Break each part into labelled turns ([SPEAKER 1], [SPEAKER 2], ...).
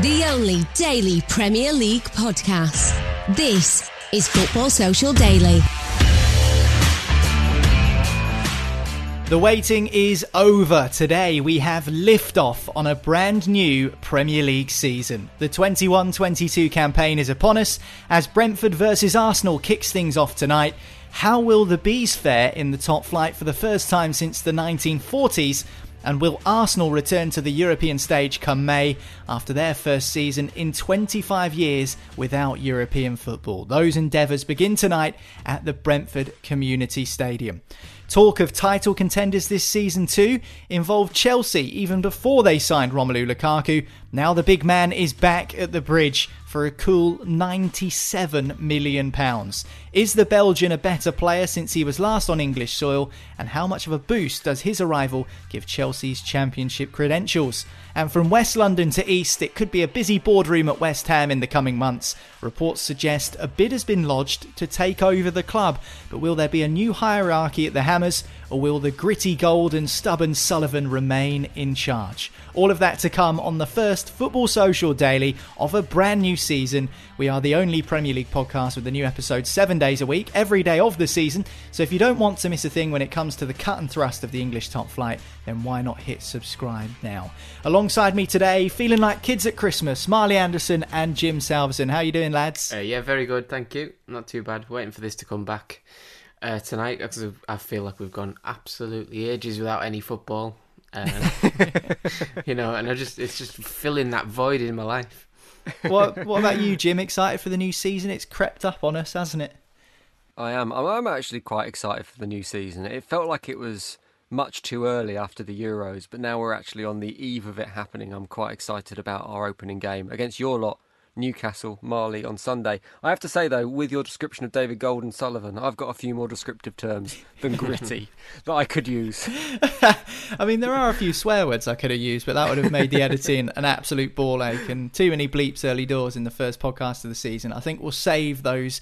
[SPEAKER 1] The only daily Premier League podcast. This is Football Social Daily.
[SPEAKER 2] The waiting is over. Today we have liftoff on a brand new Premier League season. The 21 22 campaign is upon us as Brentford versus Arsenal kicks things off tonight. How will the Bees fare in the top flight for the first time since the 1940s? And will Arsenal return to the European stage come May after their first season in 25 years without European football? Those endeavours begin tonight at the Brentford Community Stadium. Talk of title contenders this season too involved Chelsea even before they signed Romelu Lukaku. Now the big man is back at the bridge for a cool £97 million. Is the Belgian a better player since he was last on English soil? And how much of a boost does his arrival give Chelsea's championship credentials? And from West London to East, it could be a busy boardroom at West Ham in the coming months. Reports suggest a bid has been lodged to take over the club, but will there be a new hierarchy at the Hammers, or will the gritty gold and stubborn Sullivan remain in charge? All of that to come on the first Football Social Daily of a brand new season. We are the only Premier League podcast with a new episode seven days a week, every day of the season. So if you don't want to miss a thing when it comes to the cut and thrust of the English top flight, then why not hit subscribe now? Alongside me today, feeling like kids at Christmas, Marley Anderson and Jim Salverson. How you doing, lads?
[SPEAKER 3] Uh, yeah, very good, thank you. Not too bad. Waiting for this to come back uh, tonight because I feel like we've gone absolutely ages without any football. Uh, you know, and I just it's just filling that void in my life.
[SPEAKER 2] what What about you, Jim? Excited for the new season? It's crept up on us, hasn't it?
[SPEAKER 4] I am. I'm actually quite excited for the new season. It felt like it was much too early after the Euros, but now we're actually on the eve of it happening. I'm quite excited about our opening game against your lot Newcastle, Marley on Sunday. I have to say though, with your description of David Gold and Sullivan, I've got a few more descriptive terms than gritty that I could use.
[SPEAKER 2] I mean, there are a few swear words I could have used, but that would have made the editing an absolute ball ache and too many bleeps early doors in the first podcast of the season. I think we'll save those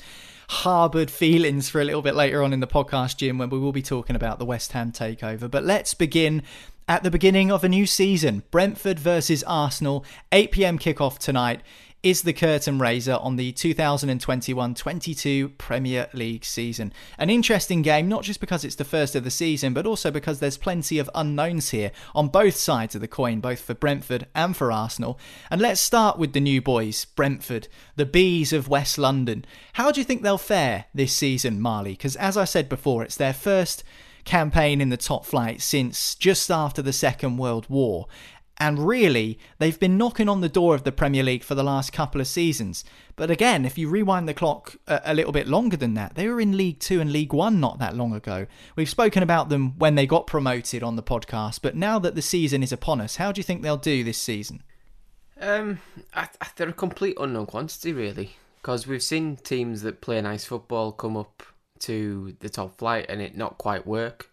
[SPEAKER 2] harboured feelings for a little bit later on in the podcast, Jim, when we will be talking about the West Ham takeover. But let's begin at the beginning of a new season. Brentford versus Arsenal, 8 pm kickoff tonight is the curtain raiser on the 2021 22 Premier League season. An interesting game, not just because it's the first of the season, but also because there's plenty of unknowns here on both sides of the coin, both for Brentford and for Arsenal. And let's start with the new boys, Brentford, the Bees of West London. How do you think they'll fare this season, Marley? Because as I said before, it's their first campaign in the top flight since just after the Second World War. And really, they've been knocking on the door of the Premier League for the last couple of seasons. But again, if you rewind the clock a, a, little bit longer than that, they were in League Two and League One not that long ago. We've spoken about them when they got promoted on the podcast, but now that the season is upon us, how do you think they'll do this season?
[SPEAKER 3] Um, I, I, they're a complete unknown quantity, really, because we've seen teams that play nice football come up to the top flight and it not quite work.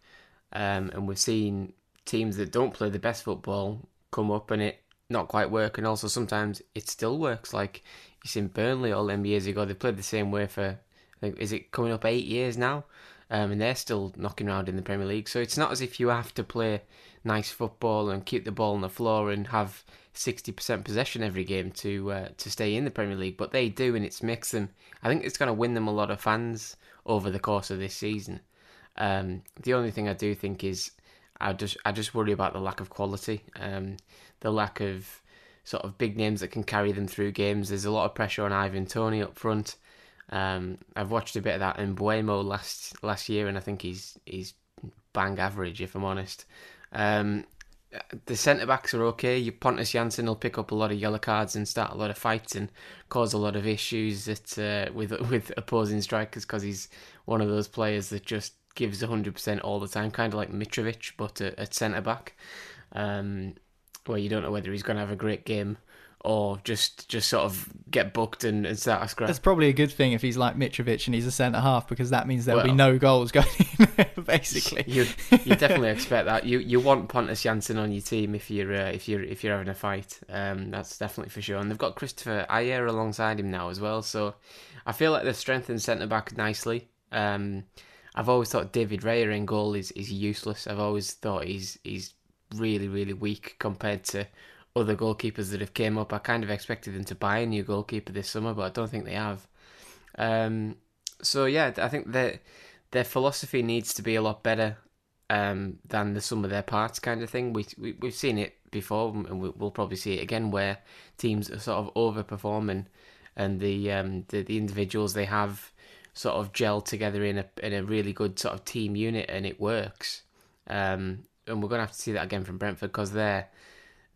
[SPEAKER 3] Um, and we've seen teams that don't play the best football come up and it not quite work, and also sometimes it still works. Like you seen Burnley all them years ago, they played the same way for think is it coming up eight years now, um, and they're still knocking around in the Premier League. So it's not as if you have to play nice football and keep the ball on the floor and have sixty percent possession every game to uh, to stay in the Premier League, but they do, and it's makes them. I think it's going to win them a lot of fans over the course of this season. Um, the only thing I do think is I just I just worry about the lack of quality, um, the lack of sort of big names that can carry them through games. There's a lot of pressure on Ivan Toney up front. Um, I've watched a bit of that in Mbeumo last last year, and I think he's he's bang average if I'm honest. Um, the centre backs are okay. You Pontus Jansson will pick up a lot of yellow cards and start a lot of fights and cause a lot of issues uh, with with opposing strikers because he's one of those players that just gives hundred percent all the time, kind of like Mitrovic, but at, at centre back, um, where you don't know whether he's going to have a great game or just just sort of get booked and, and start a scrap.
[SPEAKER 2] That's probably a good thing if he's like Mitrovic and he's a centre half because that means there'll well, be no goals going in. Basically,
[SPEAKER 3] you you definitely expect that. You you want Pontus Jansson on your team if you're uh, if you're if you're having a fight. Um, that's definitely for sure. And they've got Kristoffer Ajer alongside him now as well. So I feel like they've strengthened centre back nicely. Um, I've always thought David Raya in goal is, is useless. I've always thought he's he's really really weak compared to other goalkeepers that have came up. I kind of expected them to buy a new goalkeeper this summer, but I don't think they have. Um, so yeah, I think that their philosophy needs to be a lot better um, than the sum of their parts kind of thing. We, we we've seen it before, and we'll probably see it again, where teams are sort of overperforming, and the um, the, the individuals they have sort of gel together in a in a really good sort of team unit, and it works. Um, and we're going to have to see that again from Brentford because they're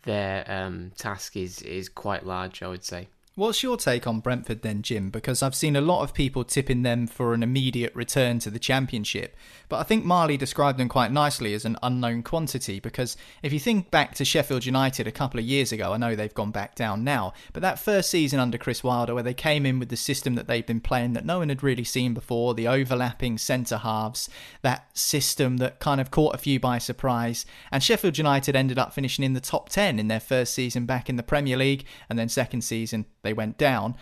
[SPEAKER 3] their um, task is is quite large, I would say.
[SPEAKER 2] What's your take on Brentford then, Jim? Because I've seen a lot of people tipping them for an immediate return to the Championship. But I think Marley described them quite nicely as an unknown quantity. Because if you think back to Sheffield United a couple of years ago, I know they've gone back down now, but that first season under Chris Wilder, where they came in with the system that they've been playing that no one had really seen before, the overlapping centre halves, that system that kind of caught a few by surprise. And Sheffield United ended up finishing in the top 10 in their first season back in the Premier League, and then second season they went down.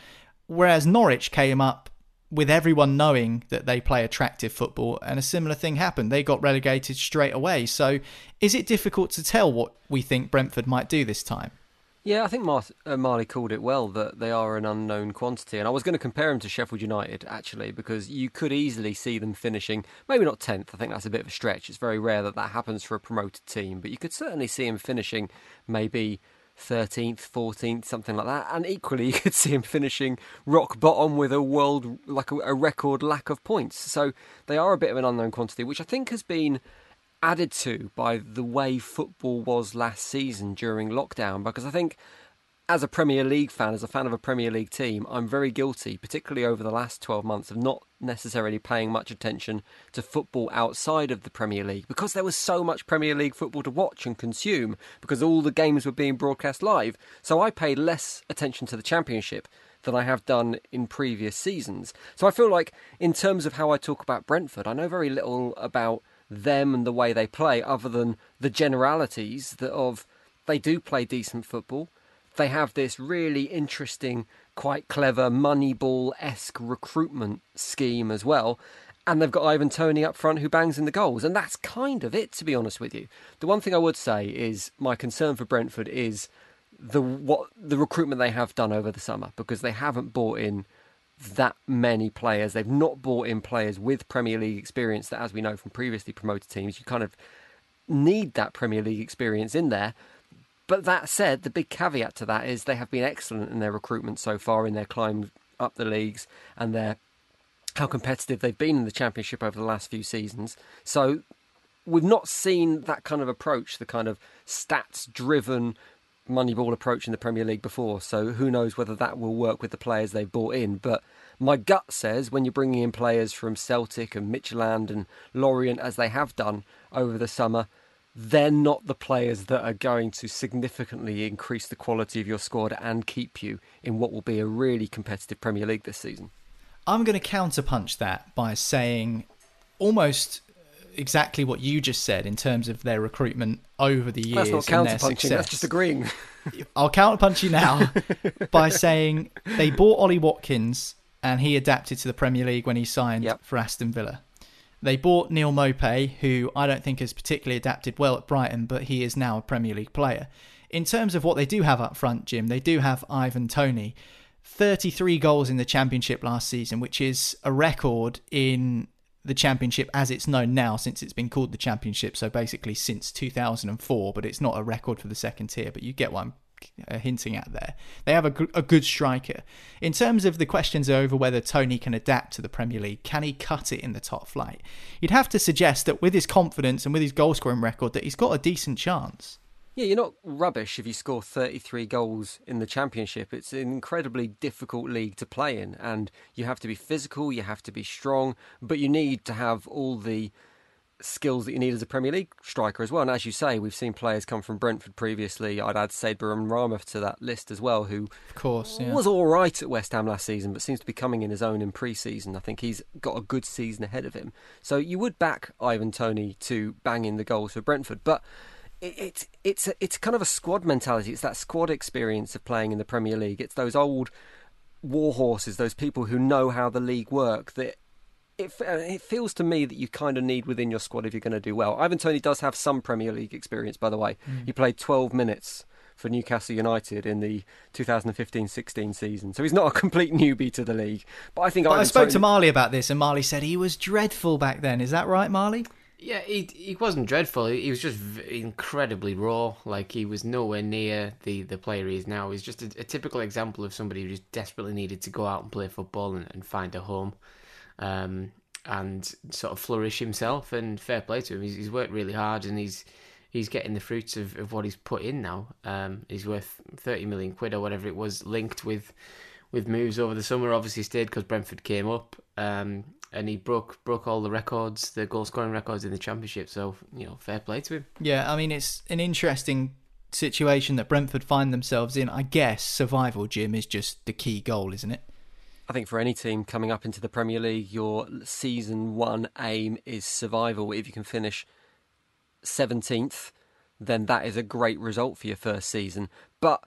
[SPEAKER 2] Whereas Norwich came up with everyone knowing that they play attractive football, and a similar thing happened. They got relegated straight away. So, is it difficult to tell what we think Brentford might do this time?
[SPEAKER 4] Yeah, I think Mar- uh, Marley called it well that they are an unknown quantity. And I was going to compare them to Sheffield United, actually, because you could easily see them finishing, maybe not 10th, I think that's a bit of a stretch. It's very rare that that happens for a promoted team, but you could certainly see them finishing maybe 13th, 14th, something like that. And equally, you could see him finishing rock bottom with a world, like a, a, record lack of points. So they are a bit of an unknown quantity, which I think has been added to by the way football was last season during lockdown. Because I think as a Premier League fan, as a fan of a Premier League team, I'm very guilty, particularly over the last 12 months, of not necessarily paying much attention to football outside of the Premier League because there was so much Premier League football to watch and consume because all the games were being broadcast live. So I paid less attention to the Championship than I have done in previous seasons. So I feel like, in terms of how I talk about Brentford, I know very little about them and the way they play other than the generalities that of they do play decent football they have this really interesting, quite clever Moneyball esque recruitment scheme as well. And they've got Ivan Toney up front who bangs in the goals. And that's kind of it, to be honest with you. The one thing I would say is my concern for Brentford is the what the recruitment they have done over the summer because they haven't bought in that many players. They've not bought in players with Premier League experience that, as we know from previously promoted teams, you kind of need that Premier League experience in there. But that said, the big caveat to that is they have been excellent in their recruitment so far in their climb up the leagues and their how competitive they've been in the championship over the last few seasons. So we've not seen that kind of approach, the kind of stats driven moneyball approach in the Premier League before. So who knows whether that will work with the players they've brought in. But my gut says when you're bringing in players from Celtic and Midtjylland and Lorient, as they have done over the summer, they're not the players that are going to significantly increase the quality of your squad and keep you in what will be a really competitive Premier League this season.
[SPEAKER 2] I'm going to counterpunch that by saying almost exactly what you just said in terms of their recruitment over the years.
[SPEAKER 4] That's not counterpunching, that's just agreeing.
[SPEAKER 2] I'll counterpunch you now by saying they bought Ollie Watkins and he adapted to the Premier League when he signed yep. for Aston Villa. They bought Neal Maupay, who I don't think has particularly adapted well at Brighton, but he is now a Premier League player. In terms of what they do have up front, Jim, they do have Ivan Toney. 33 goals in the Championship last season, which is a record in the Championship as it's known now since it's been called the Championship. So basically since 2004, but it's not a record for the second tier, but you get what I'm Uh, hinting at there. They have a, a good striker. In terms of the questions over whether Toney can adapt to the Premier League, can he cut it in the top flight? You'd have to suggest that with his confidence and with his goal scoring record, that he's got a decent chance.
[SPEAKER 4] Yeah, you're not rubbish if you score 33 goals in the Championship. It's an incredibly difficult league to play in, and you have to be physical, you have to be strong, but you need to have all the skills that you need as a Premier League striker as well. And as you say, we've seen players come from Brentford previously. I'd add Said Benrahma to that list as well, who
[SPEAKER 2] of course yeah.
[SPEAKER 4] was all right at West Ham last season, but seems to be coming in his own in pre-season. I think he's got a good season ahead of him. So you would back Ivan Toney to bang in the goals for Brentford, but it's it's a, it's kind of a squad mentality. It's that squad experience of playing in the Premier League. It's those old war horses, those people who know how the league work that it, uh, it feels to me that you kind of need within your squad if you're going to do well. Ivan Toney does have some Premier League experience, by the way. Mm. He played 12 minutes for Newcastle United in the 2015-16 season, so he's not a complete newbie to the league. But I think
[SPEAKER 2] but I spoke Toney... to Marley about this, and Marley said he was dreadful back then. Is that right, Marley?
[SPEAKER 3] Yeah, he he wasn't dreadful. He was just incredibly raw. Like he was nowhere near the, the player he is now. He's just a, a typical example of somebody who just desperately needed to go out and play football and, and find a home um, and sort of flourish himself. And fair play to him. He's, he's worked really hard and he's he's getting the fruits of, of what he's put in now. Um, he's worth 30 million quid or whatever it was, linked with with moves over the summer. Obviously stayed because Brentford came up, um, and he broke broke all the records, the goal scoring records in the championship. So you know, fair play to him.
[SPEAKER 2] Yeah, I mean it's an interesting situation that Brentford find themselves in. I guess survival, Jim, is just the key goal, isn't it?
[SPEAKER 4] I think for any team coming up into the Premier League, your season one aim is survival. If you can finish 17th, then that is a great result for your first season. But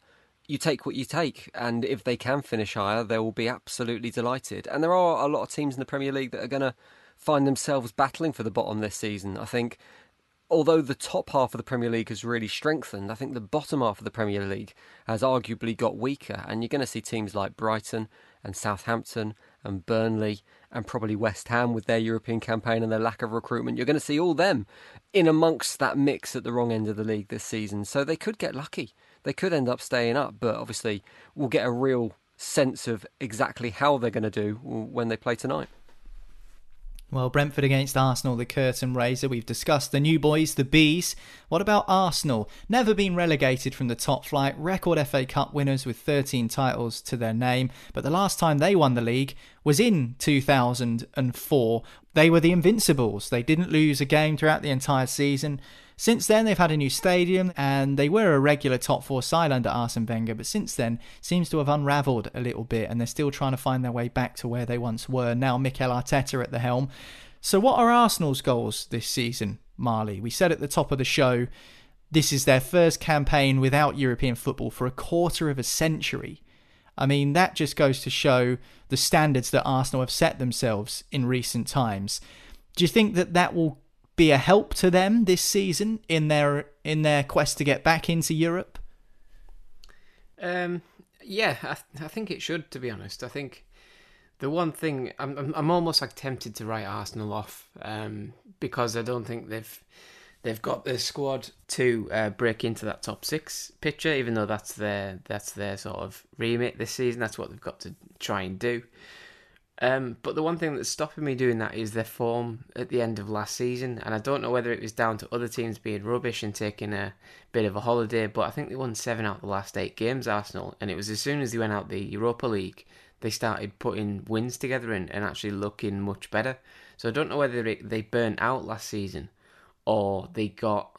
[SPEAKER 4] you take what you take, and if they can finish higher, they will be absolutely delighted. And there are a lot of teams in the Premier League that are going to find themselves battling for the bottom this season. I think although the top half of the Premier League has really strengthened, I think the bottom half of the Premier League has arguably got weaker. And you're going to see teams like Brighton and Southampton and Burnley and probably West Ham with their European campaign and their lack of recruitment. You're going to see all them in amongst that mix at the wrong end of the league this season. So they could get lucky. They could end up staying up, but obviously we'll get a real sense of exactly how they're going to do when they play tonight.
[SPEAKER 2] Well, Brentford against Arsenal, the curtain raiser. We've discussed the new boys, the Bees. What about Arsenal? Never been relegated from the top flight, record FA Cup winners with 13 titles to their name. But the last time they won the league was in 2004. They were the Invincibles. They didn't lose a game throughout the entire season. Since then, they've had a new stadium and they were a regular top four side under Arsene Wenger, but since then, seems to have unravelled a little bit and they're still trying to find their way back to where they once were. Now, Mikel Arteta at the helm. So, what are Arsenal's goals this season, Marley? We said at the top of the show, this is their first campaign without European football for a quarter of a century. I mean, that just goes to show the standards that Arsenal have set themselves in recent times. Do you think that that will be a help to them this season in their in their quest to get back into Europe?
[SPEAKER 3] Um, yeah, I, th- I think it should. To be honest, I think the one thing I'm I'm, almost like tempted to write Arsenal off um, because I don't think they've they've got the squad to uh, break into that top six picture, even though that's their that's their sort of remit this season. That's what they've got to try and do. Um, but the one thing that's stopping me doing that is their form at the end of last season, and I don't know whether it was down to other teams being rubbish and taking a bit of a holiday. But I think they won seven out of the last eight games, Arsenal, and it was as soon as they went out the Europa League, they started putting wins together and, and actually looking much better. So I don't know whether it, they burnt out last season or they got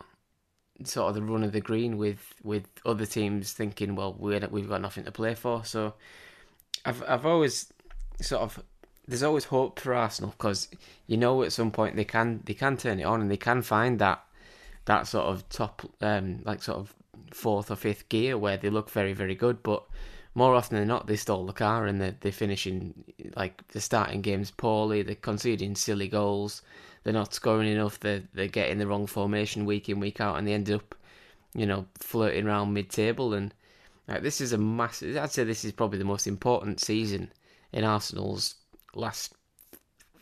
[SPEAKER 3] sort of the run of the green with with other teams thinking, well, we're, we've got nothing to play for. So I've I've always sort of there's always hope for Arsenal because you know at some point they can they can turn it on and they can find that that sort of top um like sort of fourth or fifth gear where they look very very good but more often than not they stole the car and they're, they're finishing like they're starting games poorly they're conceding silly goals they're not scoring enough they're, they're getting the wrong formation week in week out and they end up you know flirting around mid-table and like, this is a massive I'd say this is probably the most important season in Arsenal's last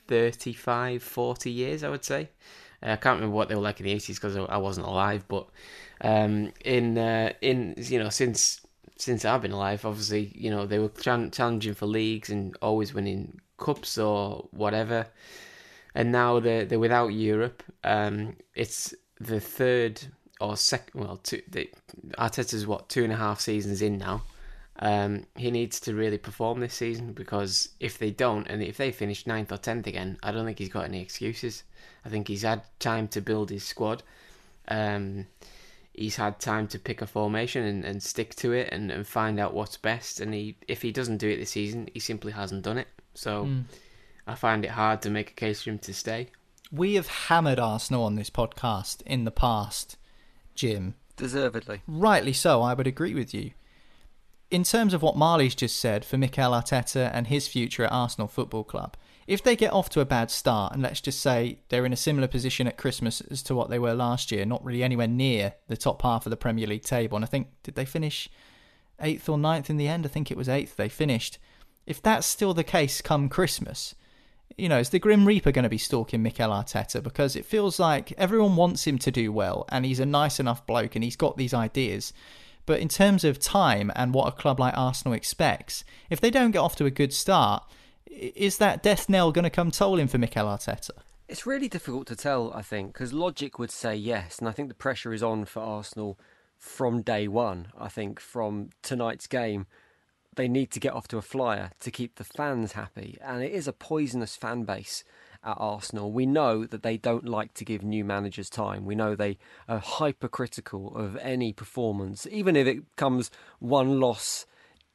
[SPEAKER 3] 35, 40 years, I would say. Uh, I can't remember what they were like in the eighties because I wasn't alive. But um, in uh, in you know since since I've been alive, obviously you know they were challenging for leagues and always winning cups or whatever. And now they're they're without Europe. Um, it's the third or second. Well, two, the, Arteta's what two and a half seasons in now. Um, he needs to really perform this season because if they don't, and if they finish ninth or tenth again, I don't think he's got any excuses. I think he's had time to build his squad. Um, he's had time to pick a formation and, and stick to it and, and find out what's best. And he, if he doesn't do it this season, he simply hasn't done it. So mm. I find it hard to make a case for him to stay.
[SPEAKER 2] We have hammered Arsenal on this podcast in the past, Jim.
[SPEAKER 4] Deservedly.
[SPEAKER 2] Rightly so, I would agree with you in terms of what Marley's just said for Mikel Arteta and his future at Arsenal Football Club, if they get off to a bad start, and let's just say they're in a similar position at Christmas as to what they were last year, not really anywhere near the top half of the Premier League table, and I think, did they finish eighth or ninth in the end? I think it was eighth they finished. If that's still the case come Christmas, you know, is the Grim Reaper going to be stalking Mikel Arteta? Because it feels like everyone wants him to do well, and he's a nice enough bloke, and he's got these ideas. But in terms of time and what a club like Arsenal expects, if they don't get off to a good start, is that death knell going to come tolling for Mikel Arteta?
[SPEAKER 4] It's really difficult to tell, I think, because logic would say yes, and I think the pressure is on for Arsenal from day one. I think from tonight's game, they need to get off to a flyer to keep the fans happy, and it is a poisonous fan base at Arsenal. We know that they don't like to give new managers time. We know they are hypercritical of any performance, even if it comes one loss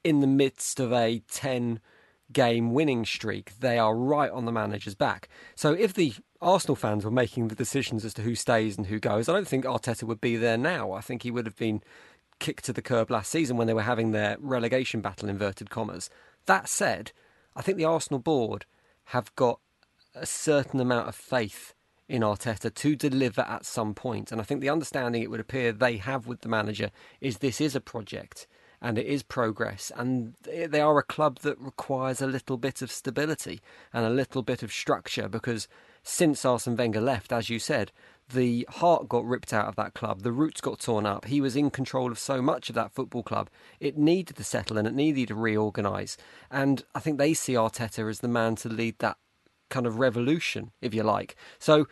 [SPEAKER 4] in the midst of a 10 game winning streak. They are right on the manager's back. So if the Arsenal fans were making the decisions as to who stays and who goes, I don't think Arteta would be there now. I think he would have been kicked to the curb last season when they were having their relegation battle, inverted commas. That said, I think the Arsenal board have got a certain amount of faith in Arteta to deliver at some point. And I think the understanding it would appear they have with the manager is this is a project and it is progress. And they are a club that requires a little bit of stability and a little bit of structure because since Arsene Wenger left, as you said, the heart got ripped out of that club, the roots got torn up. He was in control of so much of that football club. It needed to settle and it needed to reorganise. And I think they see Arteta as the man to lead that kind of revolution, if you like. So,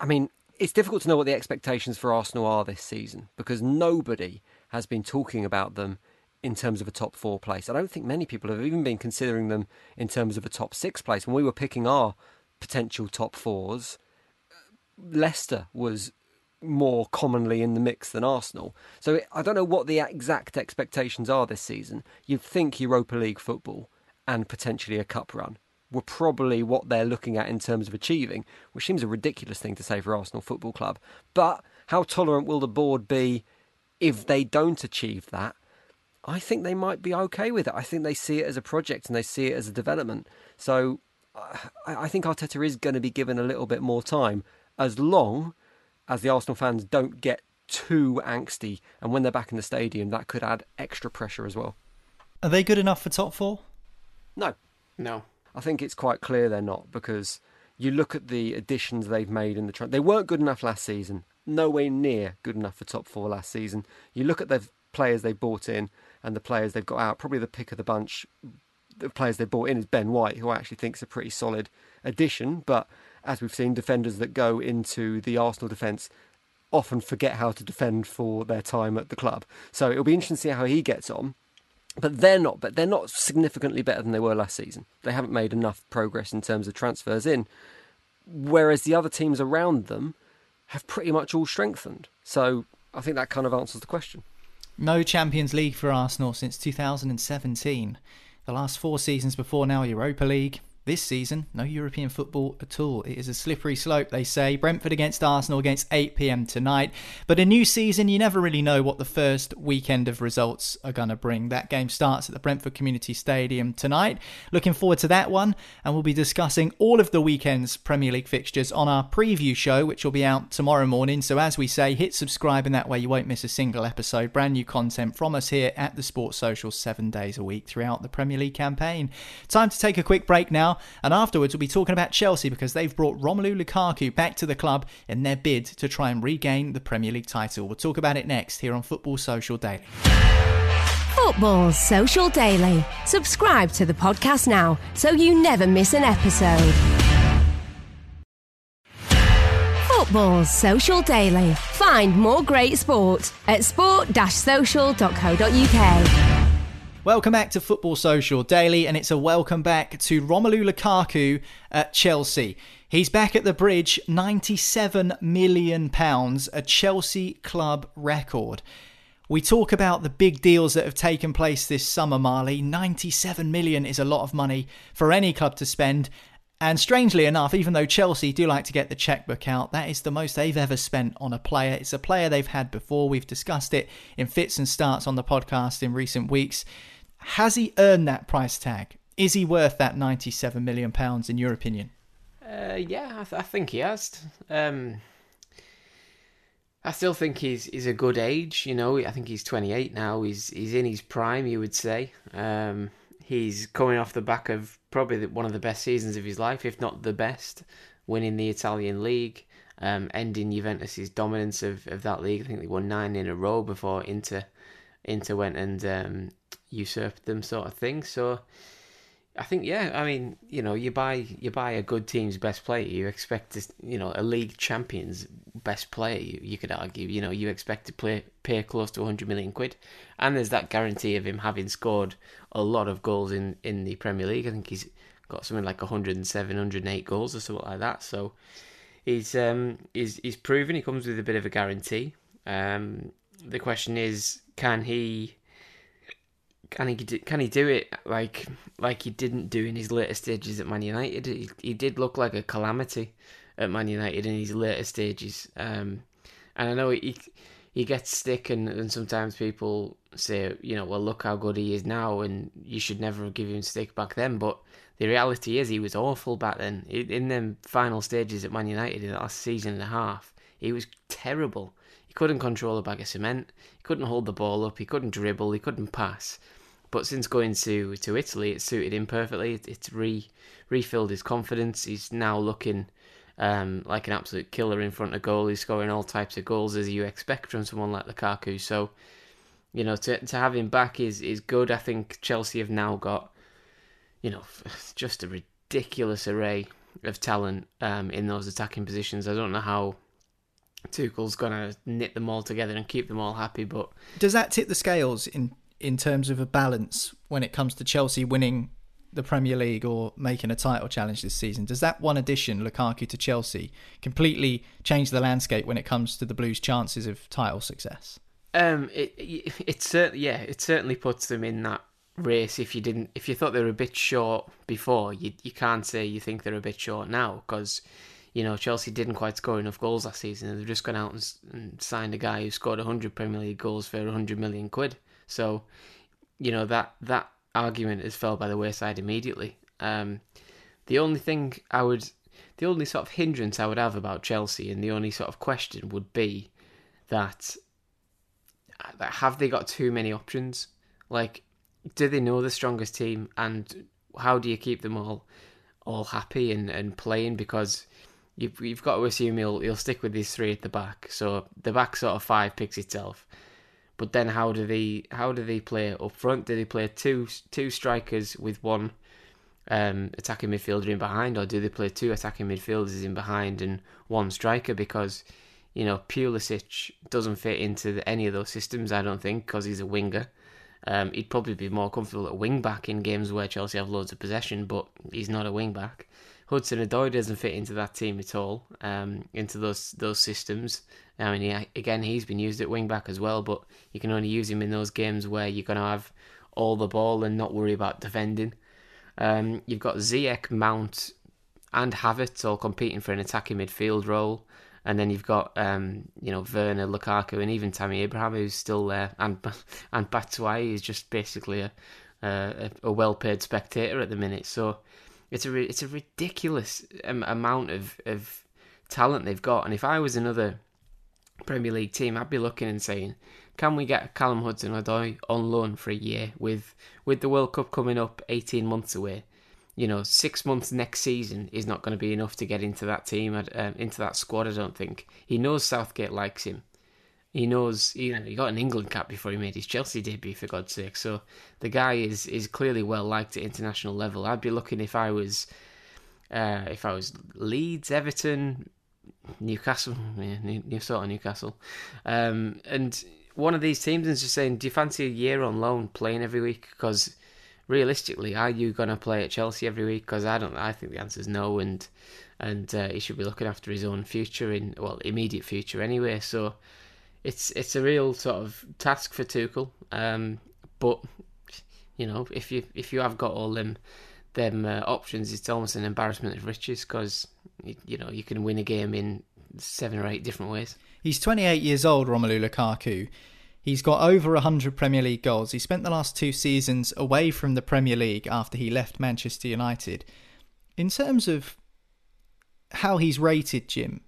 [SPEAKER 4] I mean, it's difficult to know what the expectations for Arsenal are this season because nobody has been talking about them in terms of a top four place. I don't think many people have even been considering them in terms of a top six place. When we were picking our potential top fours, Leicester was more commonly in the mix than Arsenal. So I don't know what the exact expectations are this season. You'd think Europa League football and potentially a cup run were probably what they're looking at in terms of achieving, which seems a ridiculous thing to say for Arsenal Football Club. But how tolerant will the board be if they don't achieve that? I think they might be okay with it. I think they see it as a project and they see it as a development. So I think Arteta is going to be given a little bit more time as long as the Arsenal fans don't get too angsty. And when they're back in the stadium, that could add extra pressure as well.
[SPEAKER 2] Are they good enough for top four?
[SPEAKER 4] No.
[SPEAKER 3] No.
[SPEAKER 4] I think it's quite clear they're not because you look at the additions they've made in the tra- they weren't good enough last season. Nowhere near good enough for top four last season. You look at the players they bought in and the players they've got out. Probably the pick of the bunch. The players they've bought in is Ben White, who I actually think is a pretty solid addition. But as we've seen, defenders that go into the Arsenal defence often forget how to defend for their time at the club. So it'll be interesting to see how he gets on but they're not. But they're not significantly better than they were last season. They haven't made enough progress in terms of transfers in, whereas the other teams around them have pretty much all strengthened. So I think that kind of answers the question.
[SPEAKER 2] No Champions League for Arsenal since 2017. The last four seasons before now, Europa League, this season, no European football at all. It is a slippery slope, they say. Brentford against Arsenal against 8 pm tonight. But a new season, you never really know what the first weekend of results are going to bring. That game starts at the Brentford Community Stadium tonight. Looking forward to that one. And we'll be discussing all of the weekend's Premier League fixtures on our preview show, which will be out tomorrow morning. So, as we say, hit subscribe, and that way you won't miss a single episode. Brand new content from us here at the Sports Social seven days a week throughout the Premier League campaign. Time to take a quick break now. And afterwards, we'll be talking about Chelsea because they've brought Romelu Lukaku back to the club in their bid to try and regain the Premier League title. We'll talk about it next here on Football Social Daily.
[SPEAKER 1] Football Social Daily. Subscribe to the podcast now so you never miss an episode. Football Social Daily. Find more great sport at sport-social.co.uk.
[SPEAKER 2] Welcome back to Football Social Daily, and it's a welcome back to Romelu Lukaku at Chelsea. He's back at the bridge, £97 million, a Chelsea club record. We talk about the big deals that have taken place this summer, Marley. 97 million is a lot of money for any club to spend. And strangely enough, even though Chelsea do like to get the checkbook out, that is the most they've ever spent on a player. It's a player they've had before. We've discussed it in fits and starts on the podcast in recent weeks. Has he earned that price tag? Is he worth that 97 million pounds in your opinion?
[SPEAKER 3] Uh, yeah, I, th- I, think he has. Um, I still think he's he's a good age. You know, I think he's 28 now. He's he's in his prime. You would say. Um, he's coming off the back of probably one of the best seasons of his life, if not the best, winning the Italian league, um, ending Juventus's dominance of, of that league. I think they won nine in a row before Inter Inter went and um, usurped them, sort of thing. So I think yeah, I mean, you know, you buy you buy a good team's best player, you expect to, you know, a league champion's best player. You, you could argue, you know, you expect to play pay close to 100 million quid, and there's that guarantee of him having scored a lot of goals in in the Premier League. I think he's got something like 107, 108 goals or something like that. So he's um he's he's proven he comes with a bit of a guarantee. Um, the question is, can he can he can he do it like like he didn't do in his later stages at Man United? He, he did look like a calamity at Man United in his later stages. Um, and I know he he gets stick, and, and sometimes people say, you know, well, look how good he is now, and you should never have given him stick back then. But the reality is, he was awful back then. In them final stages at Man United in the last season and a half, he was terrible. Couldn't control a bag of cement. He couldn't hold the ball up. He couldn't dribble. He couldn't pass. But since going to, to Italy, it suited him perfectly. It's re refilled his confidence. He's now looking um, like an absolute killer in front of goal. He's scoring all types of goals as you expect from someone like Lukaku. So, you know, to to have him back is is good. I think Chelsea have now got, you know, just a ridiculous array of talent um, in those attacking positions. I don't know how Tuchel's gonna knit them all together and keep them all happy, but
[SPEAKER 2] does that tip the scales in in terms of a balance when it comes to Chelsea winning the Premier League or making a title challenge this season? Does that one addition, Lukaku to Chelsea, completely change the landscape when it comes to the Blues' chances of title success?
[SPEAKER 3] Um, it it, it certainly yeah, it certainly puts them in that race. If you didn't, if you thought they were a bit short before, you you can't say you think they're a bit short now because. You know, Chelsea didn't quite score enough goals last season. They've just gone out and, and signed a guy who scored 100 Premier League goals for 100 million quid. So, you know that that argument has fell by the wayside immediately. Um, the only thing I would, the only sort of hindrance I would have about Chelsea, and the only sort of question would be that have they got too many options? Like, do they know the strongest team, and how do you keep them all all happy and, and playing? Because you've you've got to assume he'll he'll stick with these three at the back. So the back sort of five picks itself. But then how do they how do they play up front? Do they play two two strikers with one um, attacking midfielder in behind, or do they play two attacking midfielders in behind and one striker? Because you know Pulisic doesn't fit into the, any of those systems. I don't think because he's a winger. Um, he'd probably be more comfortable at wing back in games where Chelsea have loads of possession, but he's not a wing back. Hudson Odoi doesn't fit into that team at all, um, into those those systems. I mean, he, again, he's been used at wing back as well, but you can only use him in those games where you're going to have all the ball and not worry about defending. Um, you've got Ziyech, Mount, and Havertz all competing for an attacking midfield role. And then you've got, um, you know, Werner, Lukaku, and even Tammy Abraham, who's still there, and and Batshuayi is just basically a a, a well-paid spectator at the minute. So it's a it's a ridiculous amount of of talent they've got. And if I was another Premier League team, I'd be looking and saying, can we get Callum Hudson Odoi on loan for a year with with the World Cup coming up 18 months away? you know, six months next season is not going to be enough to get into that team, um, into that squad. I don't think he knows Southgate likes him. He knows, you know, he got an England cap before he made his Chelsea debut, for God's sake. So the guy is is clearly well liked at international level. I'd be looking if I was, uh, if I was Leeds, Everton, Newcastle, yeah, new, new sort of Newcastle, um, and one of these teams is just saying, do you fancy a year on loan playing every week? Because realistically, are you going to play at Chelsea every week? Because I don't. I think the answer is no, and and uh, he should be looking after his own future in well immediate future anyway. So it's it's a real sort of task for Tuchel. Um, but you know, if you if you have got all them them uh, options, it's almost an embarrassment of riches because you, you know you can win a game in seven or eight different ways.
[SPEAKER 2] He's 28 years old, Romelu Lukaku. He's got over 100 Premier League goals. He spent the last two seasons away from the Premier League after he left Manchester United. In terms of how he's rated, Jim,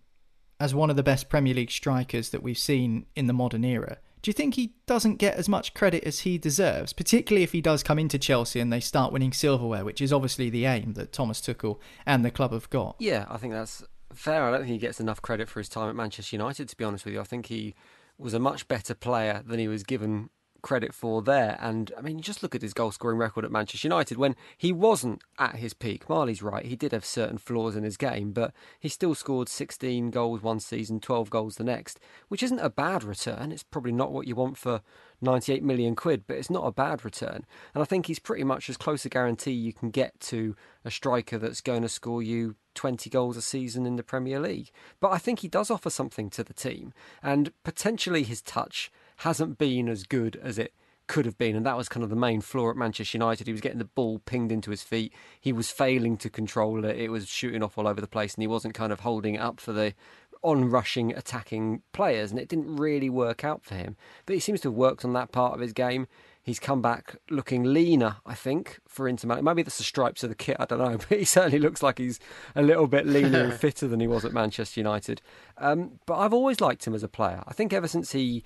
[SPEAKER 2] as one of the best Premier League strikers that we've seen in the modern era, do you think he doesn't get as much credit as he deserves, particularly if he does come into Chelsea and they start winning silverware, which is obviously the aim that Thomas Tuchel and the club have got?
[SPEAKER 4] Yeah, I think that's fair. I don't think he gets enough credit for his time at Manchester United, to be honest with you. I think he was a much better player than he was given credit for there. And I mean, just look at his goal scoring record at Manchester United when he wasn't at his peak. Marley's right, he did have certain flaws in his game, but he still scored 16 goals one season, 12 goals the next, which isn't a bad return. It's probably not what you want for 98 million quid, but it's not a bad return. And I think he's pretty much as close a guarantee you can get to a striker that's going to score you 20 goals a season in the Premier League. But I think he does offer something to the team, and potentially his touch hasn't been as good as it could have been, and that was kind of the main flaw at Manchester United. He was getting the ball pinged into his feet. He was failing to control it. It was shooting off all over the place, and he wasn't kind of holding it up for the on rushing, attacking players, and it didn't really work out for him. But he seems to have worked on that part of his game. He's come back looking leaner, I think, for Inter Milan. Maybe that's the stripes of the kit, I don't know, but he certainly looks like he's a little bit leaner and fitter than he was at Manchester United. Um, but I've always liked him as a player. I think ever since he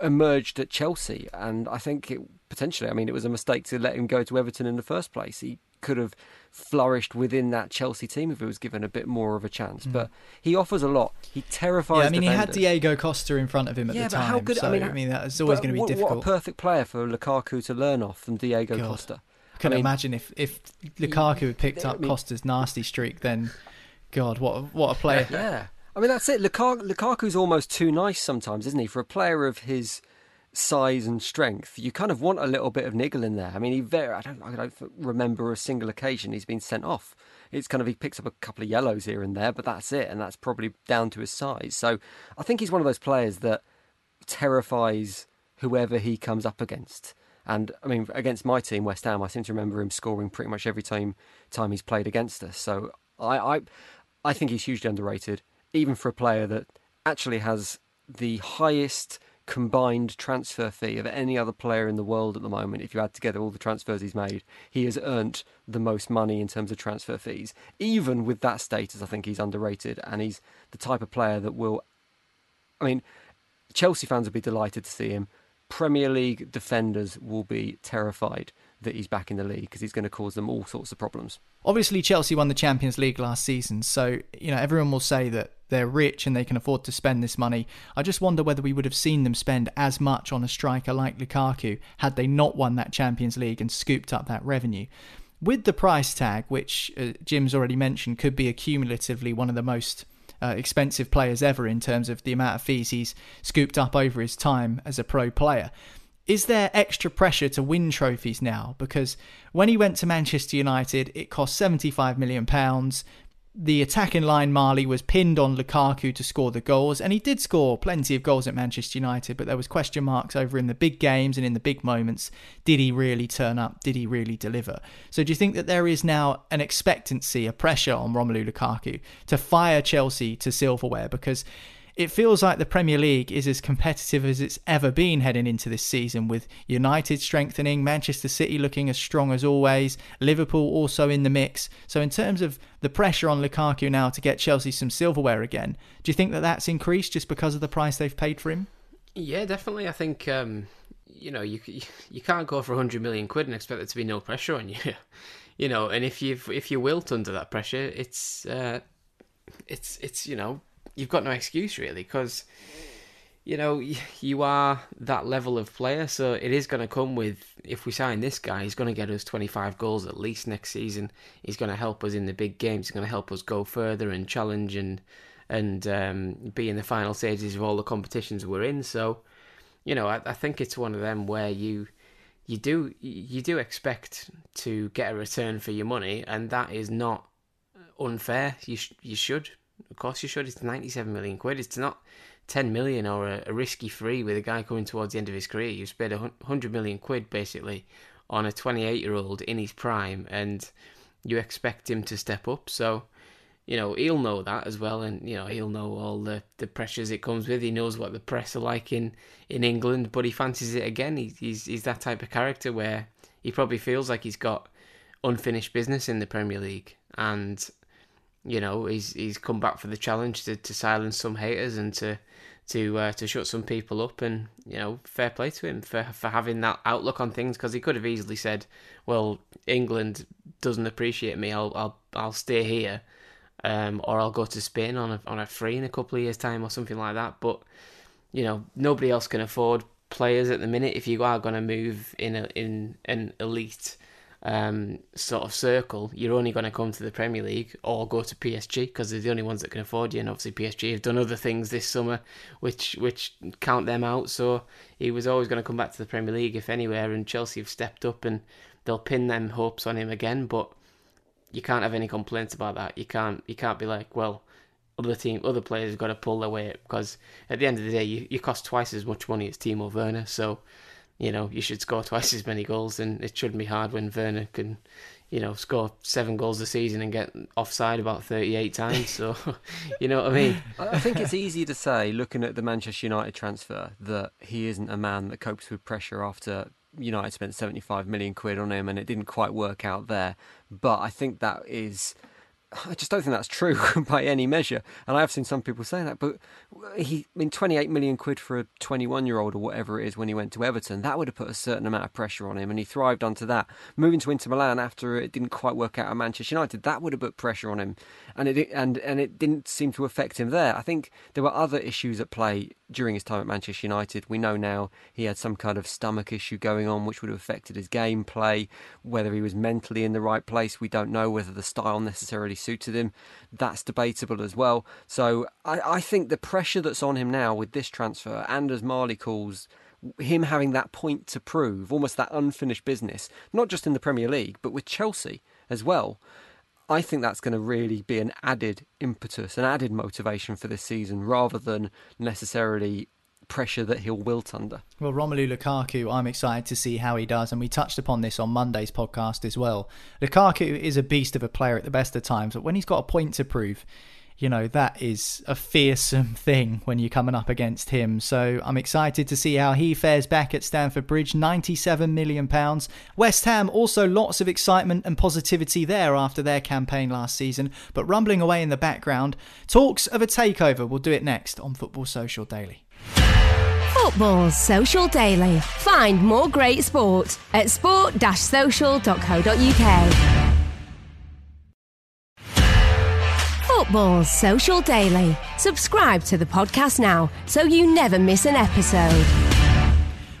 [SPEAKER 4] emerged at Chelsea, and I think it potentially, I mean, it was a mistake to let him go to Everton in the first place. He could have flourished within that Chelsea team if he was given a bit more of a chance. Mm. But he offers a lot. He terrifies.
[SPEAKER 2] Yeah, I mean,
[SPEAKER 4] defenders.
[SPEAKER 2] he had Diego Costa in front of him at
[SPEAKER 4] yeah,
[SPEAKER 2] the time.
[SPEAKER 4] But how good,
[SPEAKER 2] so,
[SPEAKER 4] I mean,
[SPEAKER 2] I mean that's always going to be
[SPEAKER 4] what,
[SPEAKER 2] difficult.
[SPEAKER 4] What a perfect player for Lukaku to learn off from Diego
[SPEAKER 2] God.
[SPEAKER 4] Costa.
[SPEAKER 2] I can I mean, imagine if if Lukaku had picked up I mean, Costa's nasty streak, then God, what a, what a player!
[SPEAKER 4] Yeah, I mean that's it. Lukaku, Lukaku's almost too nice sometimes, isn't he? For a player of his size and strength, you kind of want a little bit of niggle in there. I mean, he very, I don't, I don't remember a single occasion he's been sent off. It's kind of he picks up a couple of yellows here and there, but that's it, and that's probably down to his size. So I think he's one of those players that terrifies whoever he comes up against. And I mean, against my team, West Ham, I seem to remember him scoring pretty much every time time he's played against us. So I, I, I think he's hugely underrated, even for a player that actually has the highest combined transfer fee of any other player in the world at the moment. If you add together all the transfers he's made, he has earned the most money in terms of transfer fees. Even with that status, I think he's underrated, and he's the type of player that will. I mean, Chelsea fans will be delighted to see him. Premier League defenders will be terrified that he's back in the league because he's going to cause them all sorts of problems.
[SPEAKER 2] Obviously, Chelsea won the Champions League last season, so you know everyone will say that they're rich and they can afford to spend this money. I just wonder whether we would have seen them spend as much on a striker like Lukaku had they not won that Champions League and scooped up that revenue. With the price tag, which uh, Jim's already mentioned, could be accumulatively one of the most uh, expensive players ever in terms of the amount of fees he's scooped up over his time as a pro player is there extra pressure to win trophies now? Because when he went to Manchester United, it cost £75 million. The attacking line, Marley, was pinned on Lukaku to score the goals, and he did score plenty of goals at Manchester United, but there was question marks over in the big games and in the big moments. Did he really turn up? Did he really deliver? So do you think that there is now an expectancy, a pressure on Romelu Lukaku to fire Chelsea to silverware? Because it feels like the Premier League is as competitive as it's ever been heading into this season, with United strengthening, Manchester City looking as strong as always, Liverpool also in the mix. So, in terms of the pressure on Lukaku now to get Chelsea some silverware again, do you think that that's increased just because of the price they've paid for him?
[SPEAKER 3] Yeah, definitely. I think um, you know you you can't go for 100 million quid and expect there to be no pressure on you. you know, and if you if you wilt under that pressure, it's uh, it's it's you know you've got no excuse really because you know you are that level of player, so it is going to come with if we sign this guy, he's going to get us 25 goals at least next season. He's going to help us in the big games. He's going to help us go further and challenge and and um, be in the final stages of all the competitions we're in. So, you know, I, I think it's one of them where you you do you do expect to get a return for your money, and that is not unfair. You sh- you should, of course, you should. It's 97 million quid. It's not 10 million or a, a risky free with a guy coming towards the end of his career. You've spent 100 million quid basically on a 28 year old in his prime, and you expect him to step up. So you know, he'll know that as well, and you know, he'll know all the, the pressures it comes with. He knows what the press are like in, in England, but he fancies it again. He, he's he's that type of character where he probably feels like he's got unfinished business in the Premier League, and you know, he's he's come back for the challenge to, to silence some haters and to to uh, to shut some people up, and you know, fair play to him for for having that outlook on things because he could have easily said, "Well, England doesn't appreciate me. I'll I'll I'll stay here." um, or I'll go to Spain on a on a free in a couple of years' time or something like that. But you know, nobody else can afford players at the minute. If you are going to move in a, in an elite um, sort of circle, you're only going to come to the Premier League or go to PSG because they're the only ones that can afford you. And obviously, PSG have done other things this summer, which which count them out. So he was always going to come back to the Premier League if anywhere. And Chelsea have stepped up and they'll pin them hopes on him again, but you can't have any complaints about that. You can't you can't be like, well, other team, other players have got to pull their weight because at the end of the day, you, you cost twice as much money as Timo Werner. So, you know, you should score twice as many goals, and it shouldn't be hard when Werner can, you know, score seven goals a season and get offside about thirty-eight times. So, you know what I mean.
[SPEAKER 4] I think it's easy to say, looking at the Manchester United transfer, that he isn't a man that copes with pressure after United spent 75 million quid on him and it didn't quite work out there. But I think that is I just don't think that's true by any measure. And I have seen some people say that, but he, I mean, 28 million quid for a 21 year old or whatever it is when he went to Everton, that would have put a certain amount of pressure on him, and he thrived onto that. Moving to Inter Milan after it didn't quite work out at Manchester United, that would have put pressure on him, and it and and it didn't seem to affect him there. I think there were other issues at play during his time at Manchester United. We know now he had some kind of stomach issue going on, which would have affected his gameplay. Whether he was mentally in the right place, we don't know. Whether the style necessarily suited him, that's debatable as well. So I, I think the pressure that's on him now with this transfer, and as Marley calls him having that point to prove, almost that unfinished business, not just in the Premier League, but with Chelsea as well. I think that's going to really be an added impetus, an added motivation for this season, rather than necessarily pressure that he'll wilt under.
[SPEAKER 2] Well, Romelu Lukaku, I'm excited to see how he does, and we touched upon this on Monday's podcast as well. Lukaku is a beast of a player at the best of times, but when he's got a point to prove, you know, that is a fearsome thing when you're coming up against him. So I'm excited to see how he fares back at Stamford Bridge. £97 million. West Ham, also lots of excitement and positivity there after their campaign last season. But rumbling away in the background, talks of a takeover. We'll do it next on Football Social Daily.
[SPEAKER 1] Football Social Daily. Find more great sport at sport-social.co.uk. Football Social Daily. Subscribe to the podcast now so you never miss an episode.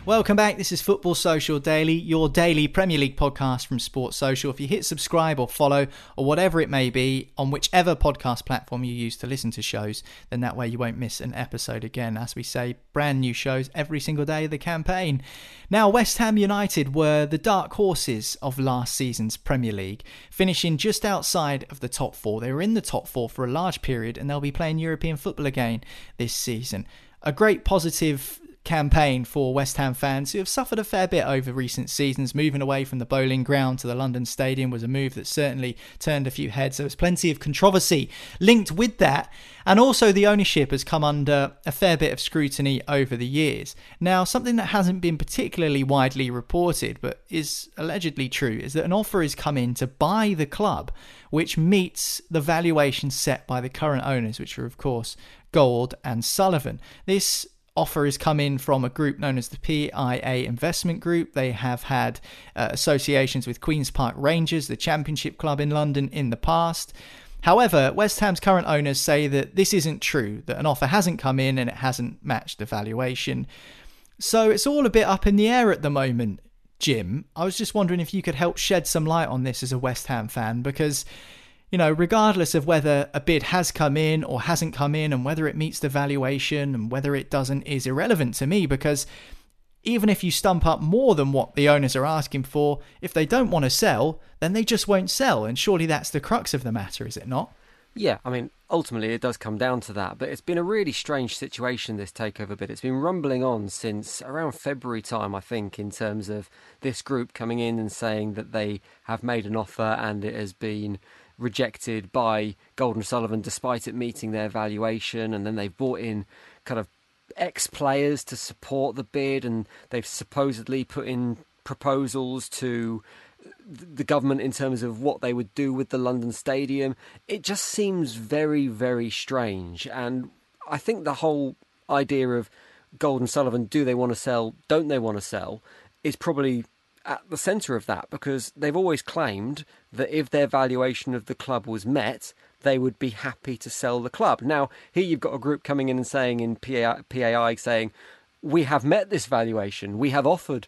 [SPEAKER 2] Welcome back. This is Football Social Daily, your daily Premier League podcast from Sports Social. If you hit subscribe or follow or whatever it may be on whichever podcast platform you use to listen to shows, then that way you won't miss an episode again. As we say, brand new shows every single day of the campaign. Now, West Ham United were the dark horses of last season's Premier League, finishing just outside of the top four. They were in the top four for a large period and they'll be playing European football again this season. A great positive campaign for West Ham fans who have suffered a fair bit over recent seasons. Moving away from the Boleyn Ground to the London Stadium was a move that certainly turned a few heads. There was plenty of controversy linked with that, and also the ownership has come under a fair bit of scrutiny over the years. Now, something that hasn't been particularly widely reported but is allegedly true is that an offer has come in to buy the club, which meets the valuation set by the current owners, which are, of course, Gold and Sullivan. This offer has come in from a group known as the PAI Investment Group. They have had uh, associations with Queen's Park Rangers, the championship club in London, in the past. However, West Ham's current owners say that this isn't true, that an offer hasn't come in and it hasn't matched the valuation. So it's all a bit up in the air at the moment, Jim. I was just wondering if you could help shed some light on this as a West Ham fan because you know, regardless of whether a bid has come in or hasn't come in and whether it meets the valuation and whether it doesn't is irrelevant to me because even if you stump up more than what the owners are asking for, if they don't want to sell, then they just won't sell. And surely that's the crux of the matter, is it not?
[SPEAKER 4] Yeah, I mean, ultimately it does come down to that, but it's been a really strange situation, this takeover bid. It's been rumbling on since around February time, I think, in terms of this group coming in and saying that they have made an offer and it has been rejected by Gold and Sullivan despite it meeting their valuation, and then they've brought in kind of ex players to support the bid, and they've supposedly put in proposals to the government in terms of what they would do with the London Stadium. It just seems very, very strange, and I think the whole idea of Gold and Sullivan do they want to sell, don't they want to sell, is probably at the centre of that because they've always claimed that if their valuation of the club was met, they would be happy to sell the club. Now, here you've got a group coming in and saying in PAI, PAI saying, we have met this valuation, we have offered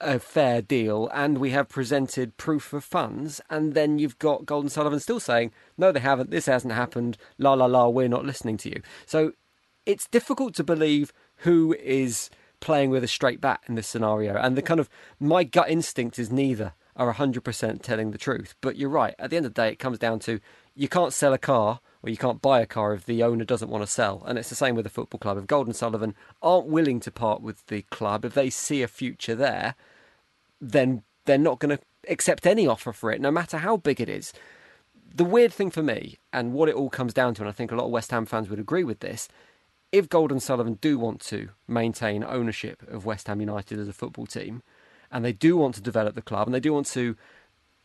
[SPEAKER 4] a fair deal, and we have presented proof of funds. And then you've got Gold and Sullivan still saying, no, they haven't, this hasn't happened, la la la, we're not listening to you. So it's difficult to believe who is playing with a straight bat in this scenario. And the kind of my gut instinct is neither are 100% telling the truth. But you're right. At the end of the day, it comes down to you can't sell a car or you can't buy a car if the owner doesn't want to sell. And it's the same with the football club. If Gold and Sullivan aren't willing to part with the club, if they see a future there, then they're not going to accept any offer for it, no matter how big it is. The weird thing for me, and what it all comes down to, and I think a lot of West Ham fans would agree with this, if Gold and Sullivan do want to maintain ownership of West Ham United as a football team, and they do want to develop the club, and they do want to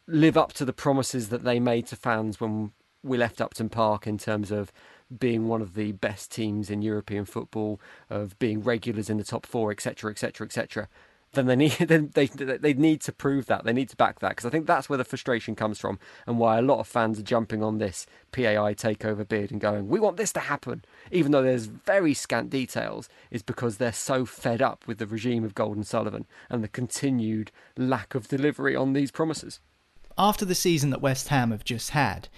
[SPEAKER 4] live up to the promises that they made to fans when we left Upton Park in terms of being one of the best teams in European football, of being regulars in the top four, etc., etc., etc then they need then they they need to prove that they need to back that because I think that's where the frustration comes from and why a lot of fans are jumping on this PAI takeover bid and going we want this to happen even though there's very scant details is because they're so fed up with the regime of Gold and Sullivan and the continued lack of delivery on these promises.
[SPEAKER 2] After the season that West Ham have just had,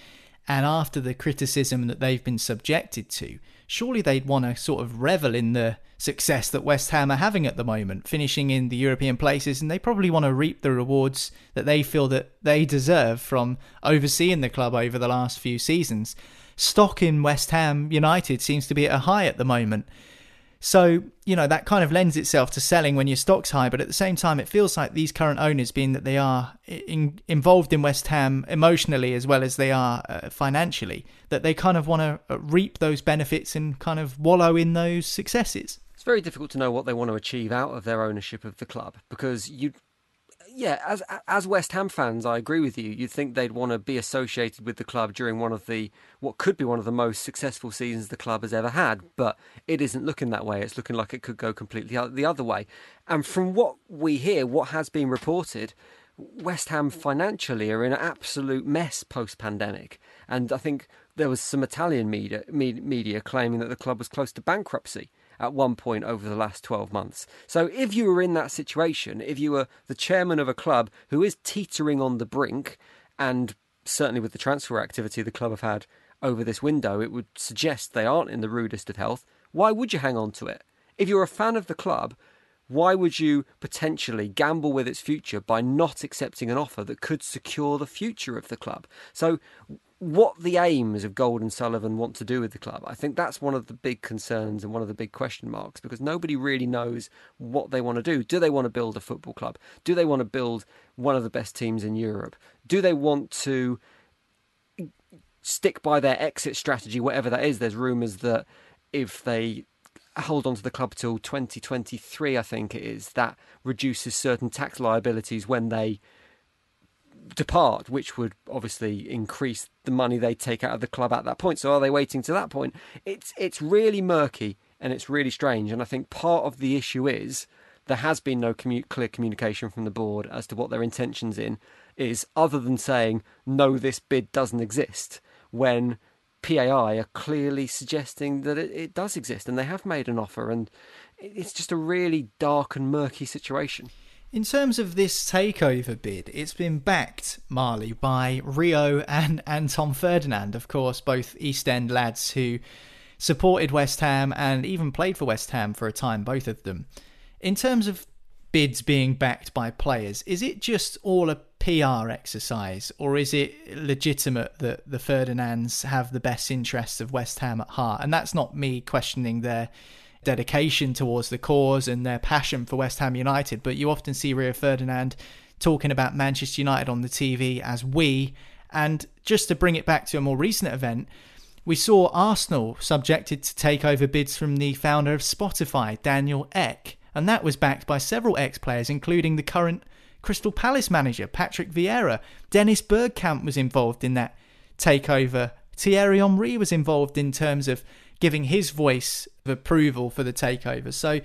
[SPEAKER 2] and after the criticism that they've been subjected to, surely they'd want to sort of revel in the success that West Ham are having at the moment, finishing in the European places, and they probably want to reap the rewards that they feel that they deserve from overseeing the club over the last few seasons. Stock in West Ham United seems to be at a high at the moment. So, you know, that kind of lends itself to selling when your stock's high, but at the same time, it feels like these current owners, being that they are in, involved in West Ham emotionally as well as they are uh, financially, that they kind of want to uh, reap those benefits and kind of wallow in those successes.
[SPEAKER 4] It's very difficult to know what they want to achieve out of their ownership of the club because you yeah, as as West Ham fans, I agree with you. You'd think they'd want to be associated with the club during one of the what could be one of the most successful seasons the club has ever had, but it isn't looking that way. It's looking like it could go completely the other way. And from what we hear, what has been reported, West Ham financially are in an absolute mess post pandemic. And I think there was some Italian media, media claiming that the club was close to bankruptcy at one point over the last 12 months. So if you were in that situation, if you were the chairman of a club who is teetering on the brink, and certainly with the transfer activity the club have had over this window, it would suggest they aren't in the rudest of health, why would you hang on to it? If you're a fan of the club, why would you potentially gamble with its future by not accepting an offer that could secure the future of the club? So, what the aims of Gold and Sullivan want to do with the club. I think that's one of the big concerns and one of the big question marks because nobody really knows what they want to do. Do they want to build a football club? Do they want to build one of the best teams in Europe? Do they want to stick by their exit strategy, whatever that is? There's rumours that if they hold on to the club till 2023, I think it is, that reduces certain tax liabilities when they depart, which would obviously increase the money they take out of the club at that point. So are they waiting to that point? It's it's really murky and it's really strange. And I think part of the issue is there has been no commu- clear communication from the board as to what their intentions in is, other than saying no, this bid doesn't exist. When PAI are clearly suggesting that it, it does exist, and they have made an offer, and it's just a really dark and murky situation.
[SPEAKER 2] In terms of this takeover bid, it's been backed, Marley, by Rio and, and Tom Ferdinand, of course, both East End lads who supported West Ham and even played for West Ham for a time, both of them. In terms of bids being backed by players, is it just all a PR exercise, or is it legitimate that the Ferdinands have the best interests of West Ham at heart? And that's not me questioning their dedication towards the cause and their passion for West Ham United, but you often see Rio Ferdinand talking about Manchester United on the TV as we. And just to bring it back to a more recent event, we saw Arsenal subjected to takeover bids from the founder of Spotify, Daniel Ek, and that was backed by several ex players, including the current Crystal Palace manager, Patrick Vieira. Dennis Bergkamp was involved in that takeover. Thierry Henry was involved in terms of giving his voice of approval for the takeover. So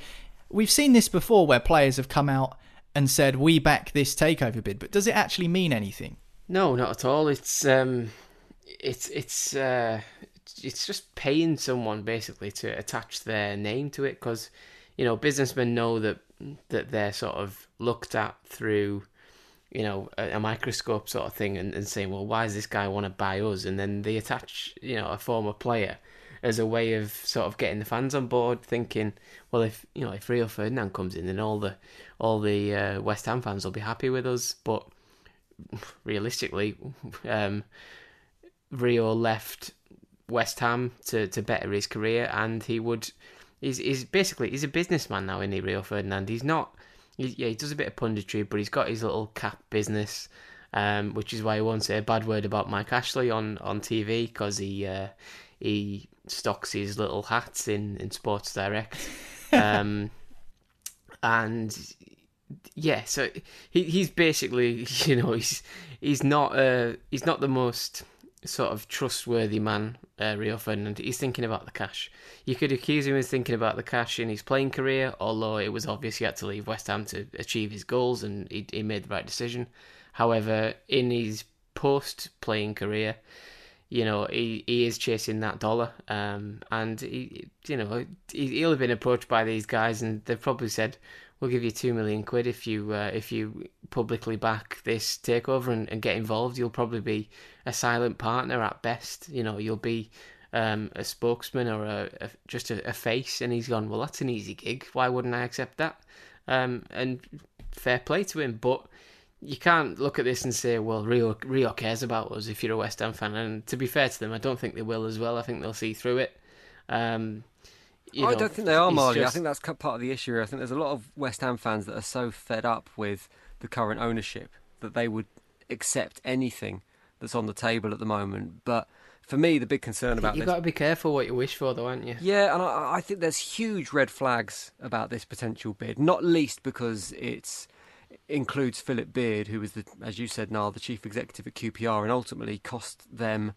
[SPEAKER 2] we've seen this before where players have come out and said we back this takeover bid, but does it actually mean anything?
[SPEAKER 3] No, not at all. It's um, it's it's uh, it's just paying someone basically to attach their name to it because you know businessmen know that that they're sort of looked at through you know a, a microscope sort of thing and, and saying well why does this guy want to buy us and then they attach you know a former player as a way of sort of getting the fans on board, thinking, well, if you know if Rio Ferdinand comes in, then all the all the uh, West Ham fans will be happy with us. But realistically, um, Rio left West Ham to, to better his career, and he would. He's, he's basically he's a businessman now, isn't he, Rio Ferdinand? He's not. He, yeah, he does a bit of punditry, but he's got his little cap business. Um, which is why he won't say a bad word about Mike Ashley on, on TV because he uh, he stocks his little hats in in Sports Direct, um, and yeah, so he he's basically you know he's he's not uh he's not the most sort of trustworthy man, uh, Rio Ferdinand. He's thinking about the cash. You could accuse him of thinking about the cash in his playing career, although it was obvious he had to leave West Ham to achieve his goals, and he, he made the right decision. However, in his post-playing career, you know, he, he is chasing that dollar. Um, and, he, you know, he, will have been approached by these guys and they've probably said, we'll give you two million quid if you uh, if you publicly back this takeover and, and get involved. You'll probably be a silent partner at best. You know, you'll be um, a spokesman or a, a just a, a, face. And he's gone, well, that's an easy gig. Why wouldn't I accept that? Um, and fair play to him, but you can't look at this and say, well, Rio Rio cares about us if you're a West Ham fan. And to be fair to them, I don't think they will as well. I think they'll see through it. Um,
[SPEAKER 4] I know, don't think they are, Marley. Just... I think that's part of the issue. I think there's a lot of West Ham fans that are so fed up with the current ownership that they would accept anything that's on the table at the moment. But for me, the big concern about
[SPEAKER 3] you've
[SPEAKER 4] this...
[SPEAKER 3] got to be careful what you wish for, though, aren't you?
[SPEAKER 4] Yeah, and I, I think there's huge red flags about this potential bid. Not least because it's includes Philip Beard, who was the, as you said, Niall, the chief executive at QPR, and ultimately cost them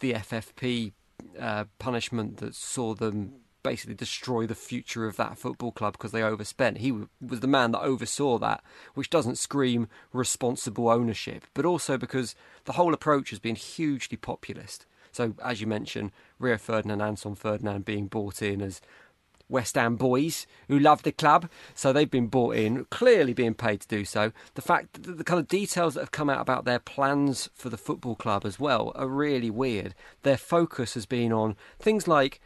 [SPEAKER 4] the FFP uh, punishment that saw them basically destroy the future of that football club because they overspent. He was the man that oversaw that, which doesn't scream responsible ownership, but also because the whole approach has been hugely populist. So, as you mentioned, Rio Ferdinand and Anton Ferdinand being bought in as West Ham boys who love the club, so they've been bought in, clearly being paid to do so. The fact that the kind of details that have come out about their plans for the football club as well are really weird. Their focus has been on things like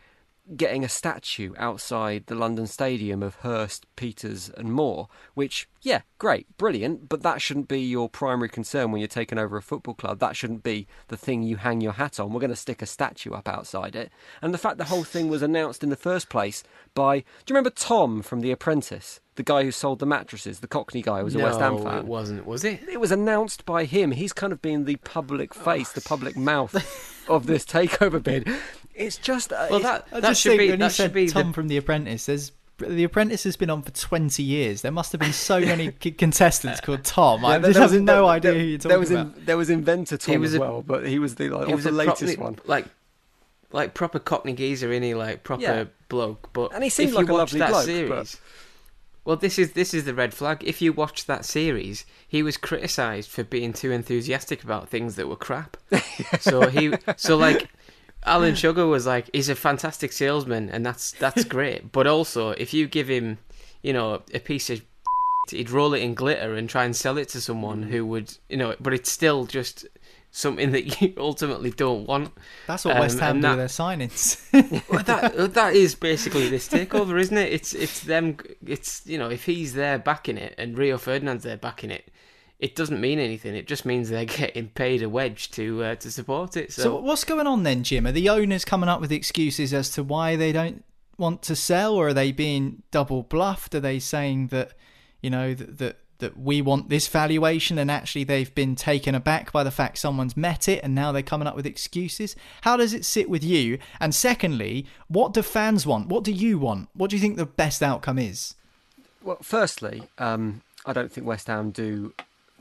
[SPEAKER 4] getting a statue outside the London Stadium of Hurst, Peters, and Moore, which, yeah, great, brilliant, but that shouldn't be your primary concern when you're taking over a football club. That shouldn't be the thing you hang your hat on. We're going to stick a statue up outside it. And the fact the whole thing was announced in the first place by, do you remember Tom from The Apprentice? The guy who sold the mattresses, the Cockney guy, was a
[SPEAKER 3] no,
[SPEAKER 4] West Ham fan.
[SPEAKER 3] it wasn't, was it?
[SPEAKER 4] It was announced by him. He's kind of been the public face, the oh. public mouth of this takeover bid. It's just uh,
[SPEAKER 3] well that I that should be
[SPEAKER 2] when
[SPEAKER 3] that
[SPEAKER 2] said
[SPEAKER 3] be
[SPEAKER 2] Tom
[SPEAKER 3] the...
[SPEAKER 2] from The Apprentice. There's the Apprentice has been on for 20 years. There must have been so many contestants called Tom. Yeah, I just have no idea who you're talking
[SPEAKER 4] there was
[SPEAKER 2] about.
[SPEAKER 4] In, there was inventor Tom as a, well, but he was the like, he was the latest
[SPEAKER 3] pro-
[SPEAKER 4] one.
[SPEAKER 3] Like like proper Cockney geezer, in he like proper
[SPEAKER 4] Yeah.
[SPEAKER 3] bloke. But
[SPEAKER 4] And he seemed like a lovely
[SPEAKER 3] that
[SPEAKER 4] bloke,
[SPEAKER 3] series,
[SPEAKER 4] but-
[SPEAKER 3] well, this is this is the red flag. If you watch that series, he was criticised for being too enthusiastic about things that were crap. so he, so like, Alan Sugar was like, he's a fantastic salesman, and that's that's great. But also, if you give him, you know, a piece of, he'd roll it in glitter and try and sell it to someone who would, you know, but it's still just something that you ultimately don't want.
[SPEAKER 2] That's what
[SPEAKER 3] Um,
[SPEAKER 2] West Ham do
[SPEAKER 3] that-
[SPEAKER 2] with their signings.
[SPEAKER 3] Well, that that is basically this takeover, isn't it? It's it's them. It's you know, if he's there backing it and Rio Ferdinand's there backing it, it doesn't mean anything. It just means they're getting paid a wedge to uh, to support it. So,
[SPEAKER 2] So what's going on then, Jim? Are the owners coming up with excuses as to why they don't want to sell, or are they being double bluffed? Are they saying that you know that that, that we want this valuation, and actually they've been taken aback by the fact someone's met it, and now they're coming up with excuses? How does it sit with you? And secondly, what do fans want? What do you want? What do you think the best outcome is?
[SPEAKER 4] Well, firstly, um, I don't think West Ham do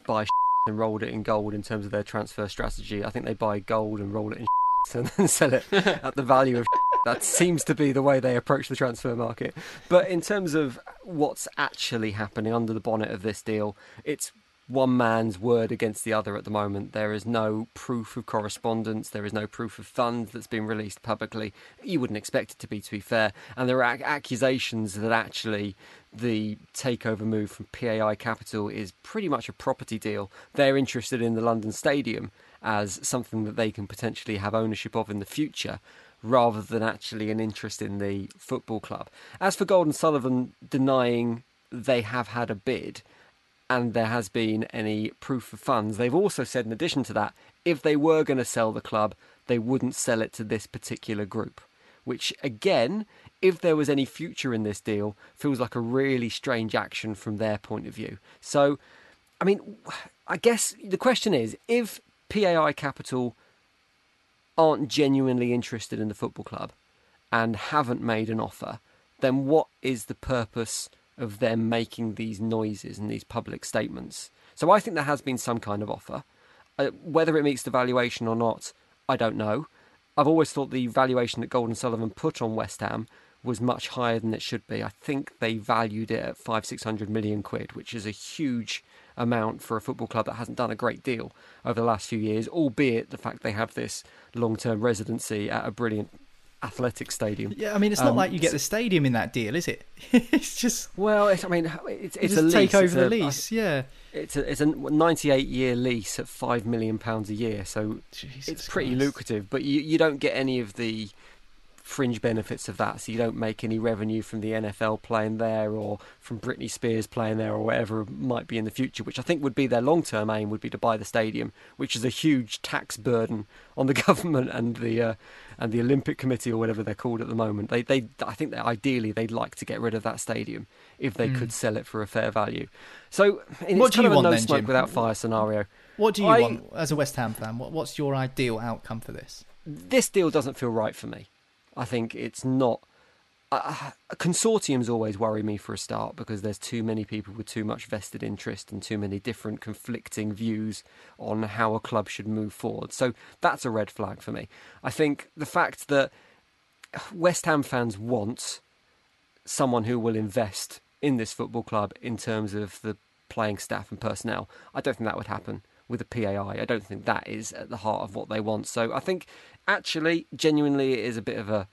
[SPEAKER 4] buy and roll it in gold in terms of their transfer strategy. I think they buy gold and roll it in and then sell it at the value of. That seems to be the way they approach the transfer market. But in terms of what's actually happening under the bonnet of this deal, it's one man's word against the other at the moment. There is no proof of correspondence. There is no proof of funds that's been released publicly. You wouldn't expect it to be, to be fair. And there are accusations that actually the takeover move from PAI Capital is pretty much a property deal. They're interested in the London Stadium as something that they can potentially have ownership of in the future rather than actually an interest in the football club. As for Gold and Sullivan denying they have had a bid, and there has been any proof of funds. They've also said, in addition to that, if they were going to sell the club, they wouldn't sell it to this particular group. Which, again, if there was any future in this deal, feels like a really strange action from their point of view. So, I mean, I guess the question is if PAI Capital aren't genuinely interested in the football club and haven't made an offer, then what is the purpose of them making these noises and these public statements? So I think there has been some kind of offer. Uh, whether it meets the valuation or not, I don't know. I've always thought the valuation that Gold and Sullivan put on West Ham was much higher than it should be. I think they valued it at five, six hundred million quid, which is a huge amount for a football club that hasn't done a great deal over the last few years, albeit the fact they have this long term residency at a brilliant athletic stadium.
[SPEAKER 2] Yeah, I mean, it's not
[SPEAKER 4] Um,
[SPEAKER 2] like you get the stadium in that deal, is it? it's just
[SPEAKER 4] Well, it's, I mean, it's, it's a lease.
[SPEAKER 2] take over the lease. yeah,
[SPEAKER 4] It's a, it's a 98 year lease at five million pounds a year, so
[SPEAKER 2] Jesus
[SPEAKER 4] it's pretty
[SPEAKER 2] Christ.
[SPEAKER 4] lucrative. But you you don't get any of the fringe benefits of that. So you don't make any revenue from the NFL playing there, or from Britney Spears playing there, or whatever might be in the future. Which I think would be their long term aim would be to buy the stadium, which is a huge tax burden on the government and the uh, and the Olympic Committee or whatever they're called at the moment. They they I think that ideally they'd like to get rid of that stadium if they could sell it for a fair value. So it's.
[SPEAKER 2] What do
[SPEAKER 4] kind
[SPEAKER 2] you
[SPEAKER 4] of a
[SPEAKER 2] want
[SPEAKER 4] no
[SPEAKER 2] then,
[SPEAKER 4] smoke
[SPEAKER 2] Jim?
[SPEAKER 4] without fire scenario.
[SPEAKER 2] What do you
[SPEAKER 4] I-
[SPEAKER 2] want as a West Ham fan? What, what's your ideal outcome for this?
[SPEAKER 4] this deal doesn't feel right for me. I think it's not. Uh, consortiums always worry me for a start because there's too many people with too much vested interest and too many different conflicting views on how a club should move forward. So that's a red flag for me. I think the fact that West Ham fans want someone who will invest in this football club in terms of the playing staff and personnel. I don't think that would happen with a PAI. I don't think that is at the heart of what they want. So I think actually, genuinely, it is a bit of a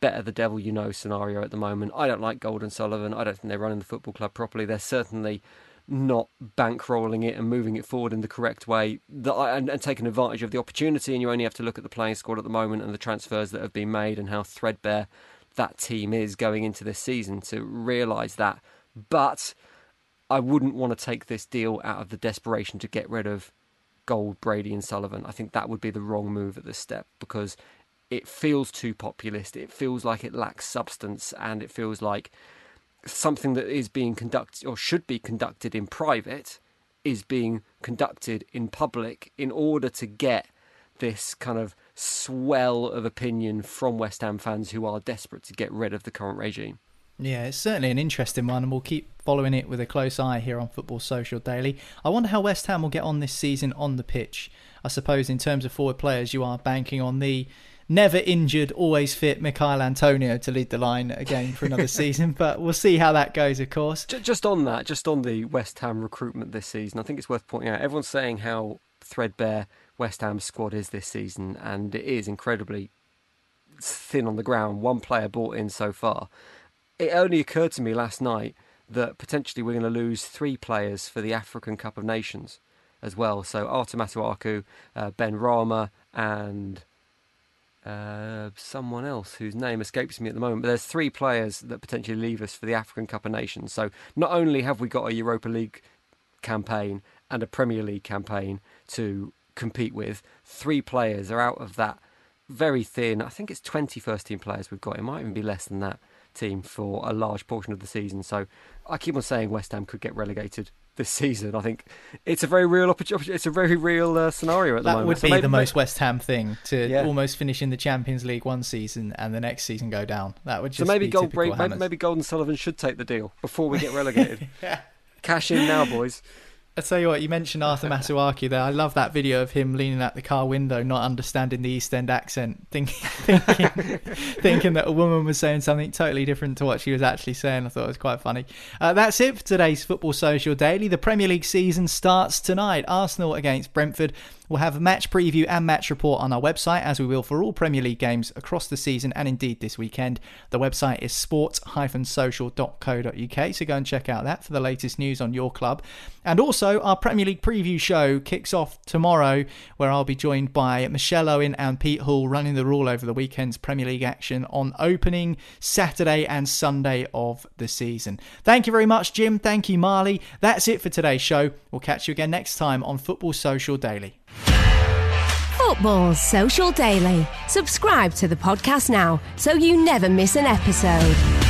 [SPEAKER 4] better the devil you know scenario at the moment. I don't like Gold and Sullivan. I don't think they're running the football club properly. They're certainly not bankrolling it and moving it forward in the correct way that and, and taking advantage of the opportunity. And you only have to look at the playing squad at the moment and the transfers that have been made and how threadbare that team is going into this season to realise that. But I wouldn't want to take this deal out of the desperation to get rid of Gold, Brady, and Sullivan. I think that would be the wrong move at this step because it feels too populist. It feels like it lacks substance, and it feels like something that is being conducted or should be conducted in private is being conducted in public in order to get this kind of swell of opinion from West Ham fans who are desperate to get rid of the current regime.
[SPEAKER 2] Yeah, it's certainly an interesting one, and we'll keep following it with a close eye here on Football Social Daily. I wonder how West Ham will get on this season on the pitch. I suppose in terms of forward players, you are banking on the never injured, always fit Michail Antonio to lead the line again for another season. But we'll see how that goes, of course.
[SPEAKER 4] Just on that, just on the West Ham recruitment this season, I think it's worth pointing out. Everyone's saying how threadbare West Ham's squad is this season, and it is incredibly thin on the ground. One player bought in so far. It only occurred to me last night that potentially we're going to lose three players for the African Cup of Nations as well. So Arthur Masuaku, uh, Benrahma, and uh, someone else whose name escapes me at the moment. But there's three players that potentially leave us for the African Cup of Nations. So not only have we got a Europa League campaign and a Premier League campaign to compete with, three players are out of that very thin. I think it's 20 first team players we've got. It might even be less than that team for a large portion of the season. So I keep on saying West Ham could get relegated this season. I think it's a very real opportunity. It's a very real uh, scenario at the
[SPEAKER 2] that
[SPEAKER 4] moment.
[SPEAKER 2] would
[SPEAKER 4] So
[SPEAKER 2] be
[SPEAKER 4] maybe-
[SPEAKER 2] the most West Ham thing to
[SPEAKER 4] Yeah.
[SPEAKER 2] almost finish in the Champions League one season and the next season go down. That would
[SPEAKER 4] So
[SPEAKER 2] just
[SPEAKER 4] maybe
[SPEAKER 2] be
[SPEAKER 4] Gold, maybe, maybe Gold and Sullivan should take the deal before we get relegated. Cash in now, boys.
[SPEAKER 2] I tell you what, you mentioned Arthur Masuaku there. I love that video of him leaning out the car window, not understanding the East End accent, think, thinking, thinking that a woman was saying something totally different to what she was actually saying. I thought it was quite funny. Uh, that's it for today's Football Social Daily. The Premier League season starts tonight. Arsenal against Brentford. We'll have a match preview and match report on our website, as we will for all Premier League games across the season and indeed this weekend. The website is sports-social.co.uk, so go and check out that for the latest news on your club. And also, our Premier League preview show kicks off tomorrow, where I'll be joined by Michelle Owen and Pete Hall running the rule over the weekend's Premier League action on opening Saturday and Sunday of the season. Thank you very much, Jim. Thank you, Marley. That's it for today's show. We'll catch you again next time on Football Social Daily.
[SPEAKER 1] Football Social Daily. Subscribe to the podcast now so you never miss an episode.